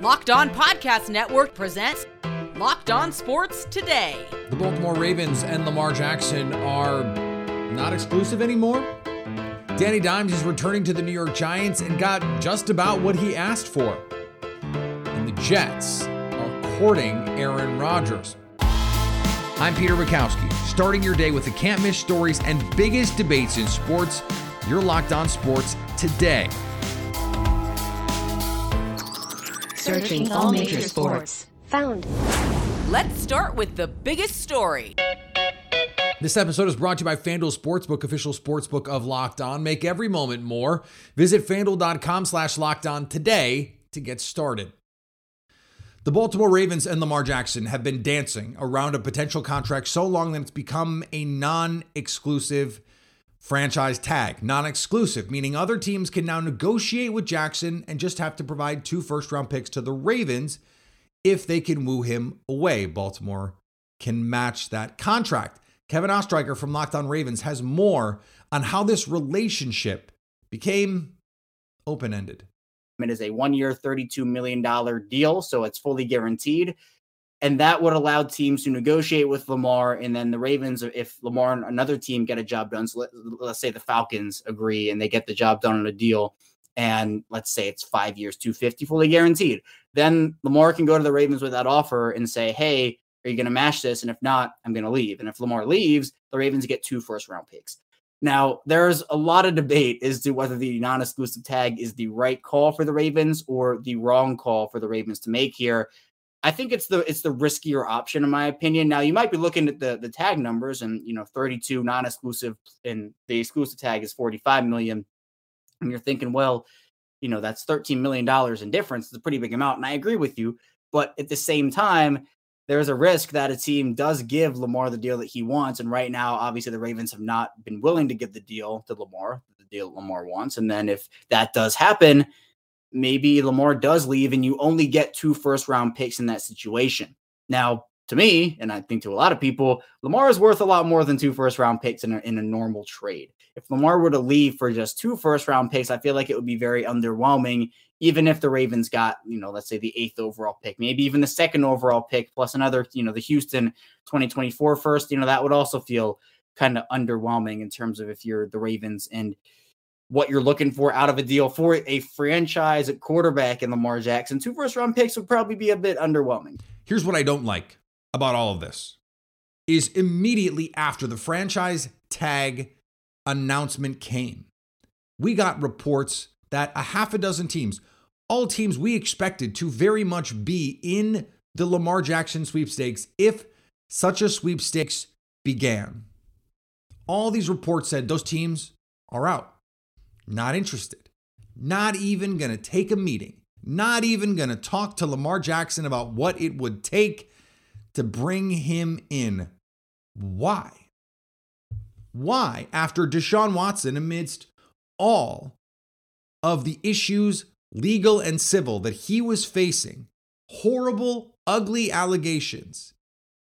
Locked On Podcast Network presents Locked On Sports Today. The Baltimore Ravens and Lamar Jackson are not exclusive anymore. Danny Dimes is returning to the New York Giants and got just about what he asked for. And the Jets are courting Aaron Rodgers. I'm Peter Bukowski, starting your day with the can't miss stories and biggest debates in sports. You're locked on sports today. Searching all major sports. Found. Let's start with the biggest story. This episode is brought to you by FanDuel Sportsbook, official sportsbook of Locked On. Make every moment more. Visit fanduel.com slash locked on today to get started. The Baltimore Ravens and Lamar Jackson have been dancing around a potential contract so long that it's become a non exclusive franchise tag. Non exclusive, meaning other teams can now negotiate with Jackson and just have to provide two first round picks to the Ravens if they can woo him away. Baltimore can match that contract. Kevin Oestreicher from Locked On Ravens has more on how this relationship became open ended. It is a one year, $32 million deal, so it's fully guaranteed. And that would allow teams to negotiate with Lamar. And then the Ravens, if Lamar and another team get a job done, so let, us say the Falcons agree and they get the job done on a deal, and let's say it's five years, 250 fully guaranteed, then Lamar can go to the Ravens with that offer and say, hey, are you going to match this? And if not, I'm going to leave. And if Lamar leaves, the Ravens get two first round picks. Now, there's a lot of debate as to whether the non exclusive tag is the right call for the Ravens or the wrong call for the Ravens to make here. I think it's the it's the riskier option in my opinion. Now you might be looking at the the tag numbers and you know 32 non-exclusive and the exclusive tag is 45 million and you're thinking well, you know that's 13 million dollars in difference. It's a pretty big amount and I agree with you, but at the same time there's a risk that a team does give Lamar the deal that he wants. And right now, obviously, the Ravens have not been willing to give the deal to Lamar, the deal Lamar wants. And then if that does happen, maybe Lamar does leave and you only get two first round picks in that situation. Now, to me, and I think to a lot of people, Lamar is worth a lot more than two first round picks in a, in a normal trade. If Lamar were to leave for just two first round picks, I feel like it would be very underwhelming even if the Ravens got, you know, let's say the eighth overall pick, maybe even the second overall pick, plus another, you know, the Houston 2024 first, you know, that would also feel kind of underwhelming in terms of if you're the Ravens and what you're looking for out of a deal for a franchise at quarterback in Lamar Jackson. Two first round picks would probably be a bit underwhelming. Here's what I don't like about all of this is immediately after the franchise tag announcement came, we got reports that a half a dozen teams all teams we expected to very much be in the Lamar Jackson sweepstakes if such a sweepstakes began. All these reports said those teams are out, not interested, not even going to take a meeting, not even going to talk to Lamar Jackson about what it would take to bring him in. Why? Why, after Deshaun Watson, amidst all of the issues legal and civil, that he was facing horrible, ugly allegations,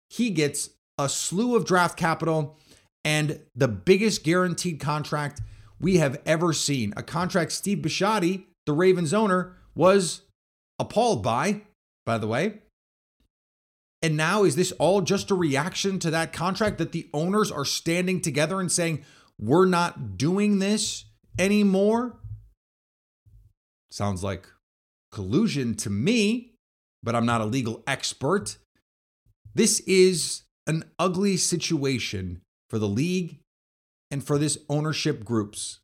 he gets a slew of draft capital and the biggest guaranteed contract we have ever seen. A contract Steve Bisciotti, the Ravens owner, was appalled by, by the way. And now, is this all just a reaction to that contract that the owners are standing together and saying, we're not doing this anymore? Sounds like collusion to me, but I'm not a legal expert. This is an ugly situation for the league and for this ownership groups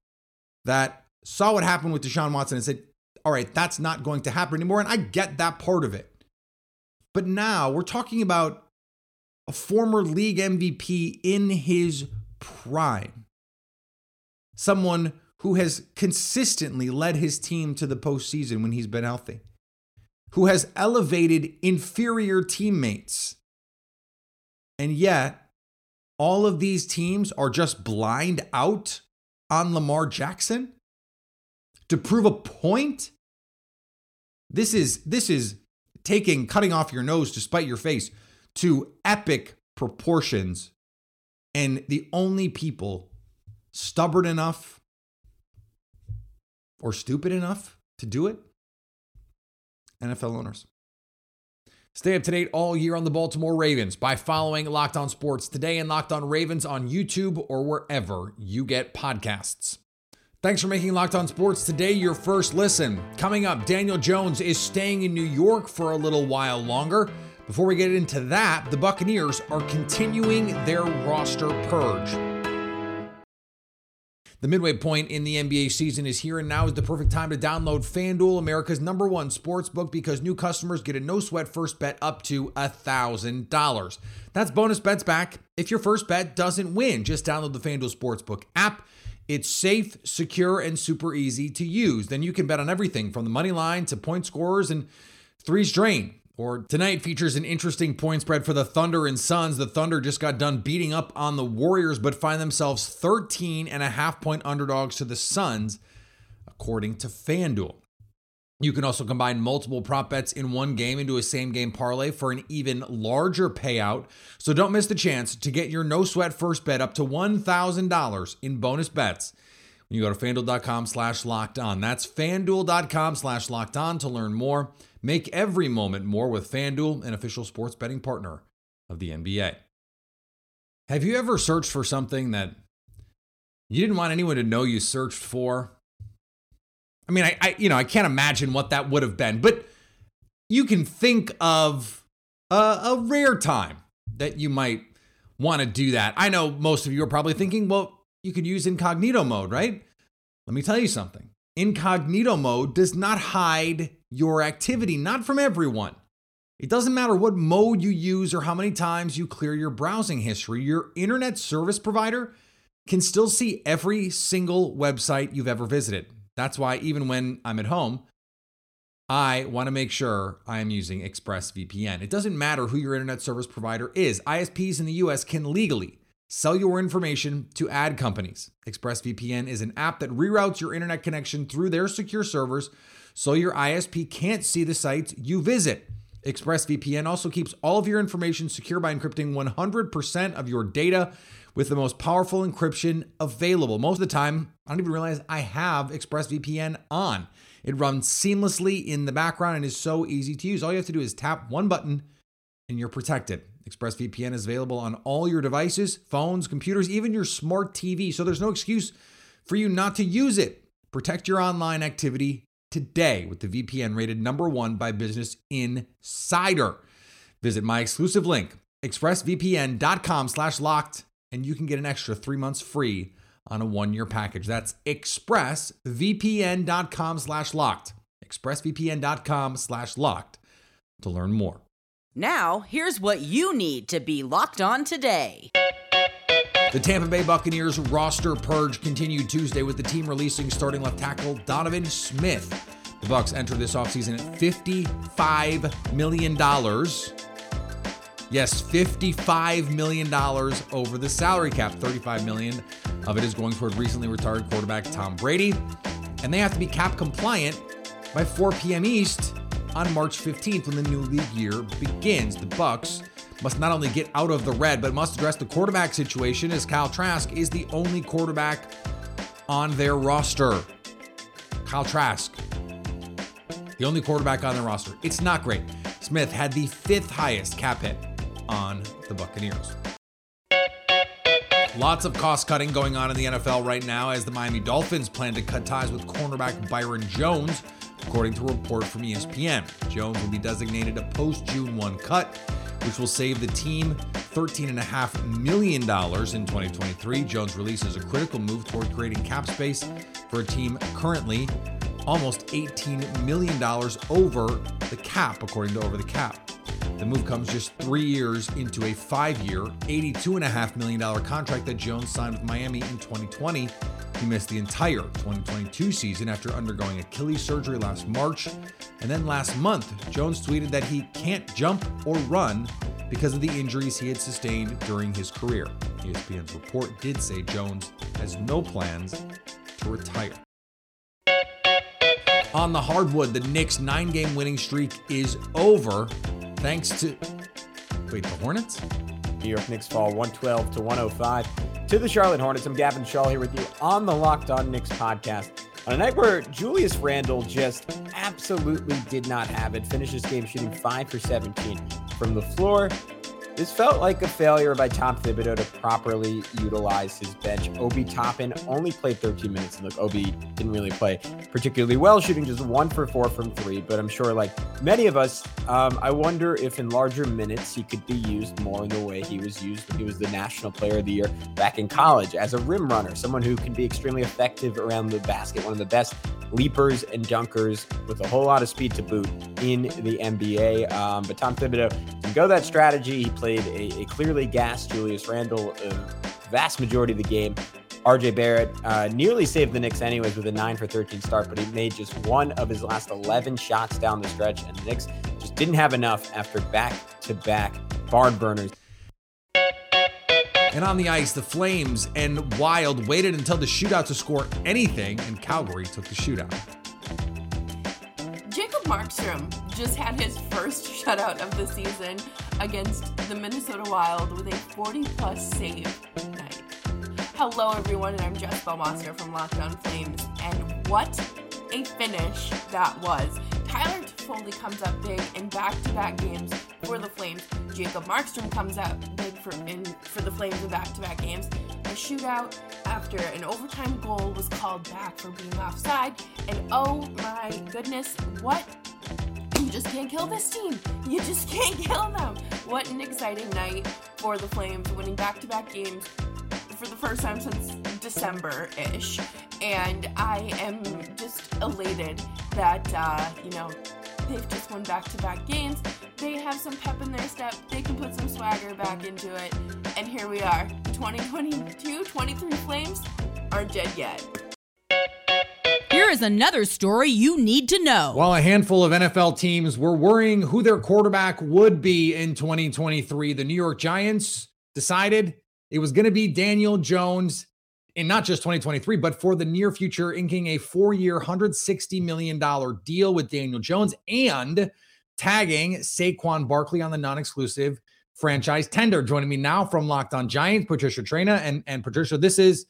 that saw what happened with Deshaun Watson and said, all right, that's not going to happen anymore. And I get that part of it. But now we're talking about a former league MVP in his prime, someone who has consistently led his team to the postseason when he's been healthy, who has elevated inferior teammates. And yet, all of these teams are just blind out on Lamar Jackson to prove a point. This is this is taking cutting off your nose to spite your face to epic proportions. And the only people stubborn enough or stupid enough to do it NFL owners. Stay up to date all year on the Baltimore Ravens by following Locked On Sports today and Locked On Ravens on YouTube or wherever you get podcasts. Thanks for making Locked On Sports today your first listen. Coming up, Daniel Jones is staying in New York for a little while longer. Before we get into that, the Buccaneers are continuing their roster purge. The midway point in the NBA season is here, and now is the perfect time to download FanDuel, America's number one sports book, because new customers get a no sweat first bet up to $1,000. That's bonus bets back if your first bet doesn't win. Just download the FanDuel Sportsbook app. It's safe, secure, and super easy to use. Then you can bet on everything from the money line to point scorers and threes drain. Or tonight features an interesting point spread for the Thunder and Suns. The Thunder just got done beating up on the Warriors, but find themselves 13 and a half point underdogs to the Suns, according to FanDuel. You can also combine multiple prop bets in one game into a same game parlay for an even larger payout. So don't miss the chance to get your no sweat first bet up to $1,000 in bonus bets you go to fanduel.com slash locked on. That's fanduel.com slash locked on to learn more. Make every moment more with FanDuel, an official sports betting partner of the NBA. Have you ever searched for something that you didn't want anyone to know you searched for? I mean, I, I you know, I can't imagine what that would have been, but you can think of a, a rare time that you might want to do that. I know most of you are probably thinking, well, you could use incognito mode, right? Let me tell you something. Incognito mode does not hide your activity, not from everyone. It doesn't matter what mode you use or how many times you clear your browsing history, your internet service provider can still see every single website you've ever visited. That's why, even when I'm at home, I want to make sure I am using ExpressVPN. It doesn't matter who your internet service provider is, ISPs in the US can legally sell your information to ad companies. ExpressVPN is an app that reroutes your internet connection through their secure servers so your ISP can't see the sites you visit. ExpressVPN also keeps all of your information secure by encrypting 100% of your data with the most powerful encryption available. Most of the time, I don't even realize I have ExpressVPN on. It runs seamlessly in the background and is so easy to use. All you have to do is tap one button and you're protected. ExpressVPN is available on all your devices, phones, computers, even your smart TV. So there's no excuse for you not to use it. Protect your online activity today with the VPN rated number one by Business Insider. Visit my exclusive link, expressvpn.com slash locked, and you can get an extra three months free on a one-year package. That's expressvpn.com slash locked. expressvpn.com slash locked to learn more. Now, here's what you need to be locked on today. The Tampa Bay Buccaneers roster purge continued Tuesday with the team releasing starting left tackle Donovan Smith. The Bucs enter this offseason at $55 million. Yes, $55 million over the salary cap. 35 million of it is going toward recently retired quarterback Tom Brady. And they have to be cap compliant by 4 p.m. East on March 15th when the new league year begins. The Bucs must not only get out of the red, but must address the quarterback situation as Kyle Trask is the only quarterback on their roster. Kyle Trask, the only quarterback on their roster. It's not great. Smith had the fifth highest cap hit on the Buccaneers. Lots of cost cutting going on in the NFL right now as the Miami Dolphins plan to cut ties with cornerback Byron Jones, according to a report from ESPN. Jones will be designated a post June 1 cut which will save the team $13.5 million in 2023. Jones' release is a critical move toward creating cap space for a team currently almost $18 million over the cap, according to Over the Cap. The move comes just three years into a five year, $82.5 million contract that Jones signed with Miami in 2020. He missed the entire 2022 season after undergoing Achilles surgery last March. And then last month, Jones tweeted that he can't jump or run because of the injuries he had sustained during his career. ESPN's report did say Jones has no plans to retire. On the hardwood, the Knicks' nine game winning streak is over thanks to. Wait, the Hornets? New York Knicks fall 112 to 105 to the Charlotte Hornets. I'm Gavin Shaw here with you on the Locked On Knicks podcast on a night where Julius Randle just absolutely did not have it. Finished this game shooting 5 for 17 from the floor. This felt like a failure by Tom Thibodeau to properly utilize his bench. Obi Toppin only played 13 minutes, and look, Obi didn't really play particularly well, shooting just one for four from three. But I'm sure, like many of us, um, I wonder if in larger minutes he could be used more in the way he was used when he was the National Player of the Year back in college as a rim runner, someone who can be extremely effective around the basket, one of the best leapers and dunkers with a whole lot of speed to boot in the NBA. Um, but Tom Thibodeau can go that strategy. He played a, a clearly gassed Julius Randle a vast majority of the game. RJ Barrett uh, nearly saved the Knicks anyways with a 9 for 13 start, but he made just one of his last 11 shots down the stretch, and the Knicks just didn't have enough after back to back barn burners. And on the ice, the Flames and Wild waited until the shootout to score anything, and Calgary took the shootout. Markstrom just had his first shutout of the season against the Minnesota Wild with a 40 plus save night. Hello, everyone, and I'm Jess Belmonster from Locked On Flames. And what a finish that was! Tyler Toffoli comes up big in back-to-back games for the Flames. Jacob Markstrom comes up big for in for the Flames in back-to-back games. A shootout after an overtime goal was called back for being offside, and oh my goodness, what you just can't kill this team. You just can't kill them. What an exciting night for the Flames, winning back to back games for the first time since December ish. And I am just elated that, uh, you know, they've just won back to back games. They have some pep in their step. They can put some swagger back into it. And here we are. 2022 23 Flames aren't dead yet. Here is another story you need to know. While a handful of NFL teams were worrying who their quarterback would be in 2023, the New York Giants decided it was going to be Daniel Jones in not just 2023, but for the near future, inking a four year, $160 million deal with Daniel Jones and tagging Saquon Barkley on the non exclusive franchise tender. Joining me now from Locked On Giants, Patricia Traina. And, and Patricia, this is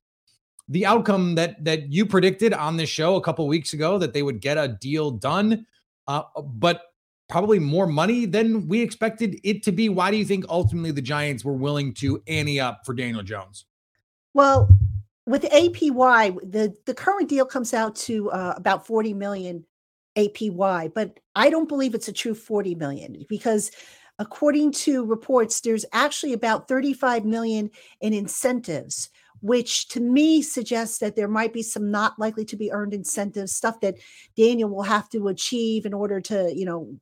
the outcome that that you predicted on this show a couple weeks ago that they would get a deal done, uh, but probably more money than we expected it to be. Why do you think ultimately the Giants were willing to ante up for Daniel Jones? Well, with APY, the the current deal comes out to uh, about 40 million APY, but I don't believe it's a true 40 million because according to reports there's actually about 35 million in incentives which to me suggests that there might be some not likely to be earned incentives, stuff that Daniel will have to achieve in order to, you know,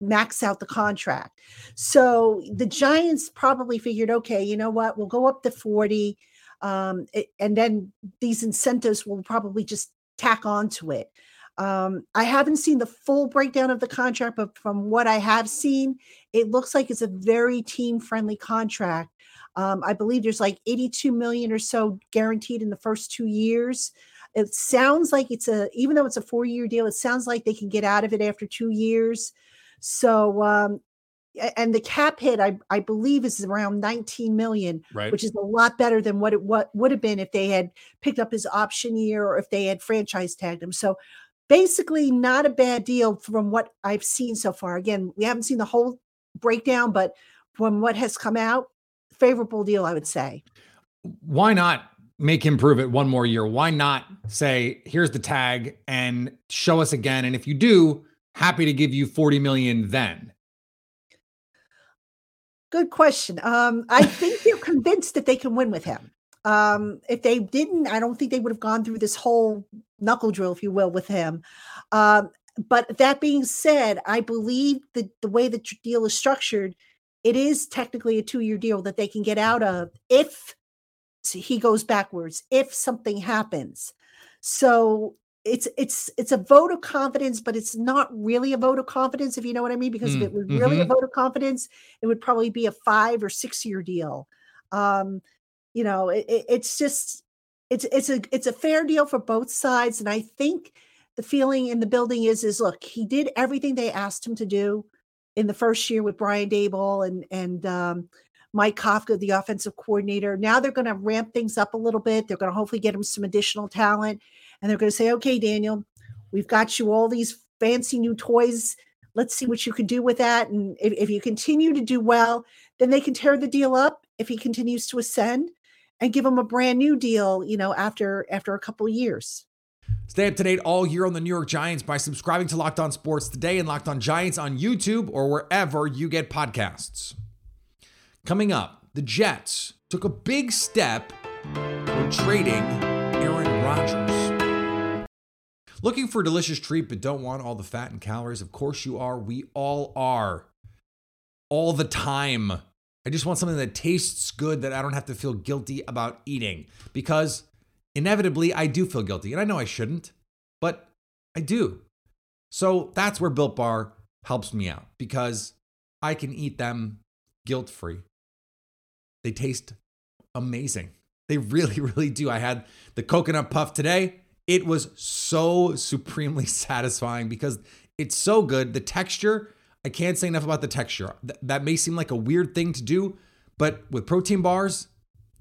max out the contract. So the Giants probably figured, okay, you know what, we'll go up to 40. Um, and then these incentives will probably just tack onto it. Um, I haven't seen the full breakdown of the contract, but from what I have seen, it looks like it's a very team friendly contract um, I believe there's like 82 million or so guaranteed in the first two years. It sounds like it's a, even though it's a four year deal, it sounds like they can get out of it after two years. So, um, and the cap hit, I, I believe, is around 19 million, right. which is a lot better than what it what would have been if they had picked up his option year or if they had franchise tagged him. So, basically, not a bad deal from what I've seen so far. Again, we haven't seen the whole breakdown, but from what has come out, favorable deal, I would say. Why not make him prove it one more year? Why not say, here's the tag and show us again? And if you do, happy to give you 40 million then. Good question. Um, I think they're convinced that they can win with him. Um, if they didn't, I don't think they would have gone through this whole knuckle drill, if you will, with him. Um, but that being said, I believe that the way the deal is structured, it is technically a two year deal that they can get out of if he goes backwards, if something happens. So it's it's it's a vote of confidence, but it's not really a vote of confidence, if you know what I mean. Because mm, if it was really mm-hmm. a vote of confidence, it would probably be a five or six year deal. Um, you know, it, it's just it's it's a it's a fair deal for both sides, and I think the feeling in the building is is look, he did everything they asked him to do in the first year with Brian Daboll and and um, Mike Kafka, the offensive coordinator. Now they're going to ramp things up a little bit. They're going to hopefully get him some additional talent, and they're going to say, "Okay, Daniel, we've got you all these fancy new toys. Let's see what you can do with that. And if, if you continue to do well, then they can tear the deal up if he continues to ascend and give them a brand new deal, you know, after after a couple years. Stay up to date all year on the New York Giants by subscribing to Locked On Sports today and Locked On Giants on YouTube or wherever you get podcasts. Coming up, the Jets took a big step when trading Aaron Rodgers. Looking for a delicious treat but don't want all the fat and calories? Of course you are. We all are. All the time. I just want something that tastes good that I don't have to feel guilty about eating because inevitably I do feel guilty. And I know I shouldn't, but I do. So that's where Built Bar helps me out because I can eat them guilt free. They taste amazing. They really, really do. I had the coconut puff today. It was so supremely satisfying because it's so good. The texture, I can't say enough about the texture. Th- that may seem like a weird thing to do, but with protein bars,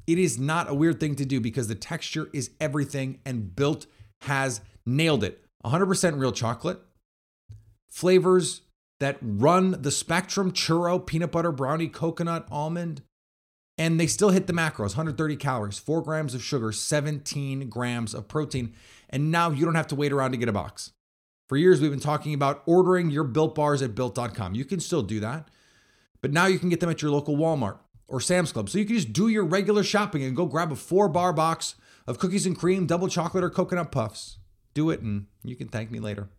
it is not a weird thing to do because the texture is everything and Built has nailed it. 100% real chocolate, flavors that run the spectrum churro, peanut butter, brownie, coconut, almond, and they still hit the macros 130 calories, 4 grams of sugar, 17 grams of protein. And now you don't have to wait around to get a box. For years, we've been talking about ordering your built bars at built.com. You can still do that, but now you can get them at your local Walmart or Sam's Club. So you can just do your regular shopping and go grab a four bar box of cookies and cream, double chocolate, or coconut puffs. Do it, and you can thank me later.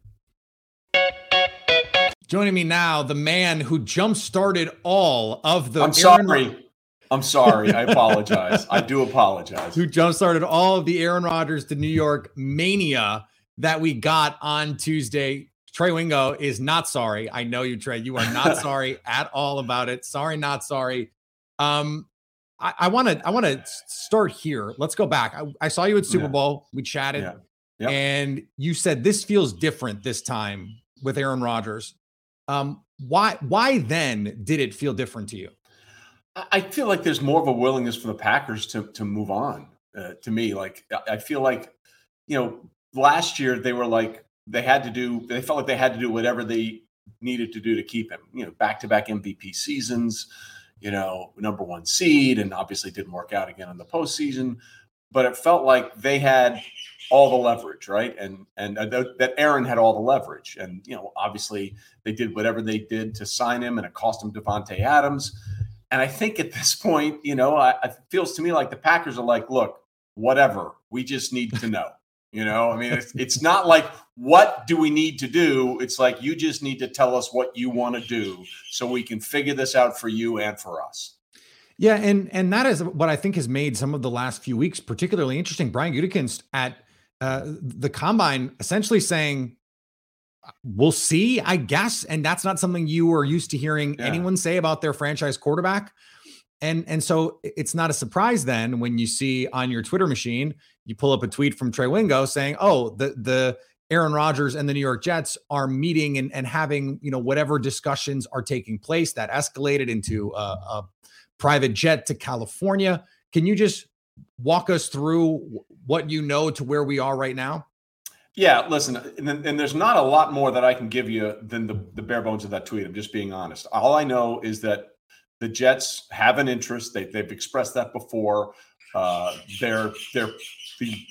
Joining me now, the man who jump started all of the. I'm Aaron- sorry. I'm sorry. I apologize. I do apologize. who jump started all of the Aaron Rodgers to New York mania that we got on Tuesday. Trey Wingo is not sorry. I know you, Trey. You are not sorry at all about it. Sorry, not sorry. Um, I want to I want to start here. Let's go back. I, I saw you at Super Yeah. Bowl. We chatted, Yeah. Yep. and you said this feels different this time with Aaron Rodgers. Um, why why then did it feel different to you? I feel like there's more of a willingness for the Packers to to move on. Uh, to me, like I feel like you know last year they were like they had to do they felt like they had to do whatever they needed to do to keep him. You know, back to back MVP seasons. You know, number one seed, and obviously didn't work out again in the postseason. But it felt like they had all the leverage, right? And and uh, th- that Aaron had all the leverage, and you know, obviously they did whatever they did to sign him, and it cost him Davante Adams. And I think at this point, you know, I, it feels to me like the Packers are like, look, whatever, we just need to know. You know, I mean, it's, it's not like what do we need to do? It's like you just need to tell us what you want to do so we can figure this out for you and for us. Yeah, and and that is what I think has made some of the last few weeks particularly interesting. Brian Gutekunst at uh, the combine essentially saying, "We'll see, I guess," and that's not something you are used to hearing Yeah. anyone say about their franchise quarterback. And and so it's not a surprise then when you see on your Twitter machine you pull up a tweet from Trey Wingo saying, "Oh, the the Aaron Rodgers and the New York Jets are meeting and, and having you know whatever discussions are taking place that escalated into a, a private jet to California. Can you just walk us through what you know to where we are right now? Yeah, listen, and, and there's not a lot more that I can give you than the, the bare bones of that tweet. I'm just being honest. All I know is that the Jets have an interest. They, they've expressed that before. Uh, they're they're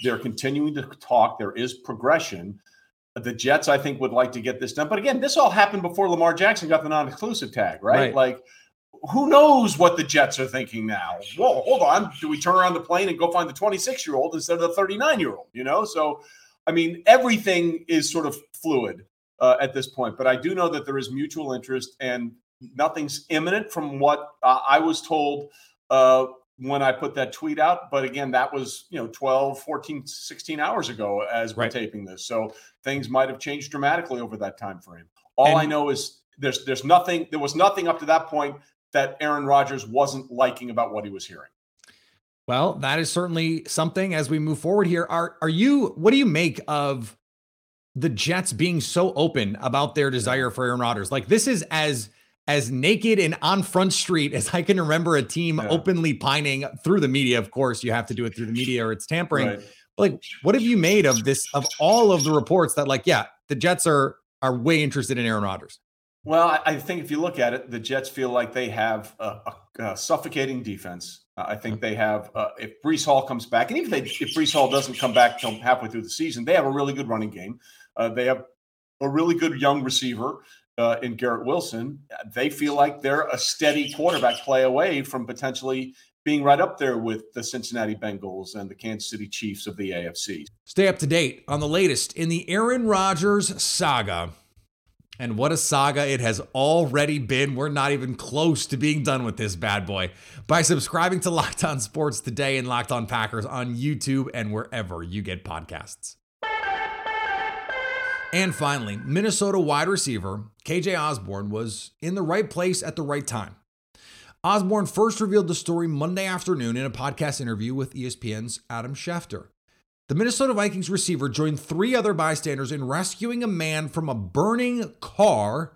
they're continuing to talk. There is progression. The Jets, I think, would like to get this done. But again, this all happened before Lamar Jackson got the non-exclusive tag, right? Right. Like, who knows what the Jets are thinking now? Whoa, hold on. Do we turn around the plane and go find the 26-year-old instead of the 39-year-old? You know, so I mean, everything is sort of fluid uh, at this point, but I do know that there is mutual interest and nothing's imminent from what uh, I was told uh, when I put that tweet out. But again, that was, you know, 12, 14, 16 hours ago as we're Right. taping this. So things might have changed dramatically over that time frame. All I know is there's there's nothing there was nothing up to that point that Aaron Rodgers wasn't liking about what he was hearing. Well, that is certainly something as we move forward here. Are are you what do you make of the Jets being so open about their desire for Aaron Rodgers? Like this is as as naked and on front street as I can remember a team Yeah. openly pining through the media. Of course, you have to do it through the media or it's tampering. Right. Like, what have you made of this of all of the reports that like, yeah, the Jets are are way interested in Aaron Rodgers. Well, I, think if you look at it, the Jets feel like they have a, a, a suffocating defense. Uh, I think they have, uh, if Breece Hall comes back, and even if, they, if Breece Hall doesn't come back till halfway through the season, they have a really good running game. Uh, they have a really good young receiver uh, in Garrett Wilson. They feel like they're a steady quarterback play away from potentially being right up there with the Cincinnati Bengals and the Kansas City Chiefs of the AFC. Stay up to date on the latest in the Aaron Rodgers saga. And what a saga it has already been. We're not even close to being done with this bad boy. By subscribing to Locked On Sports today and Locked On Packers on YouTube and wherever you get podcasts. And finally, Minnesota wide receiver KJ Osborn was in the right place at the right time. Osborn first revealed the story Monday afternoon in a podcast interview with ESPN's Adam Schefter. The Minnesota Vikings receiver joined three other bystanders in rescuing a man from a burning car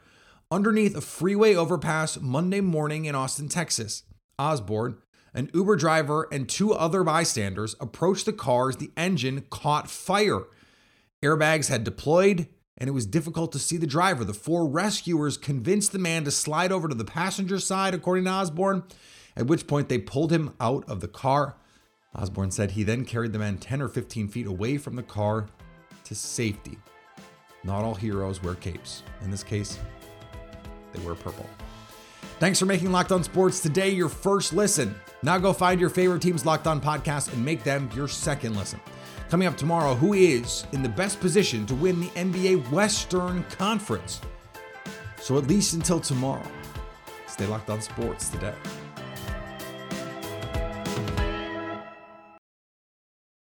underneath a freeway overpass Monday morning in Austin, Texas. Osborn, an Uber driver, and two other bystanders approached the car as the engine caught fire. Airbags had deployed, and it was difficult to see the driver. The four rescuers convinced the man to slide over to the passenger side, according to Osborn, at which point they pulled him out of the car. Osborn said he then carried the man 10 or 15 feet away from the car to safety. Not all heroes wear capes. In this case, they wear purple. Thanks for making Locked On Sports today your first listen. Now go find your favorite team's Locked On podcast and make them your second listen. Coming up tomorrow, who is in the best position to win the NBA Western Conference? So at least until tomorrow, stay locked on sports today.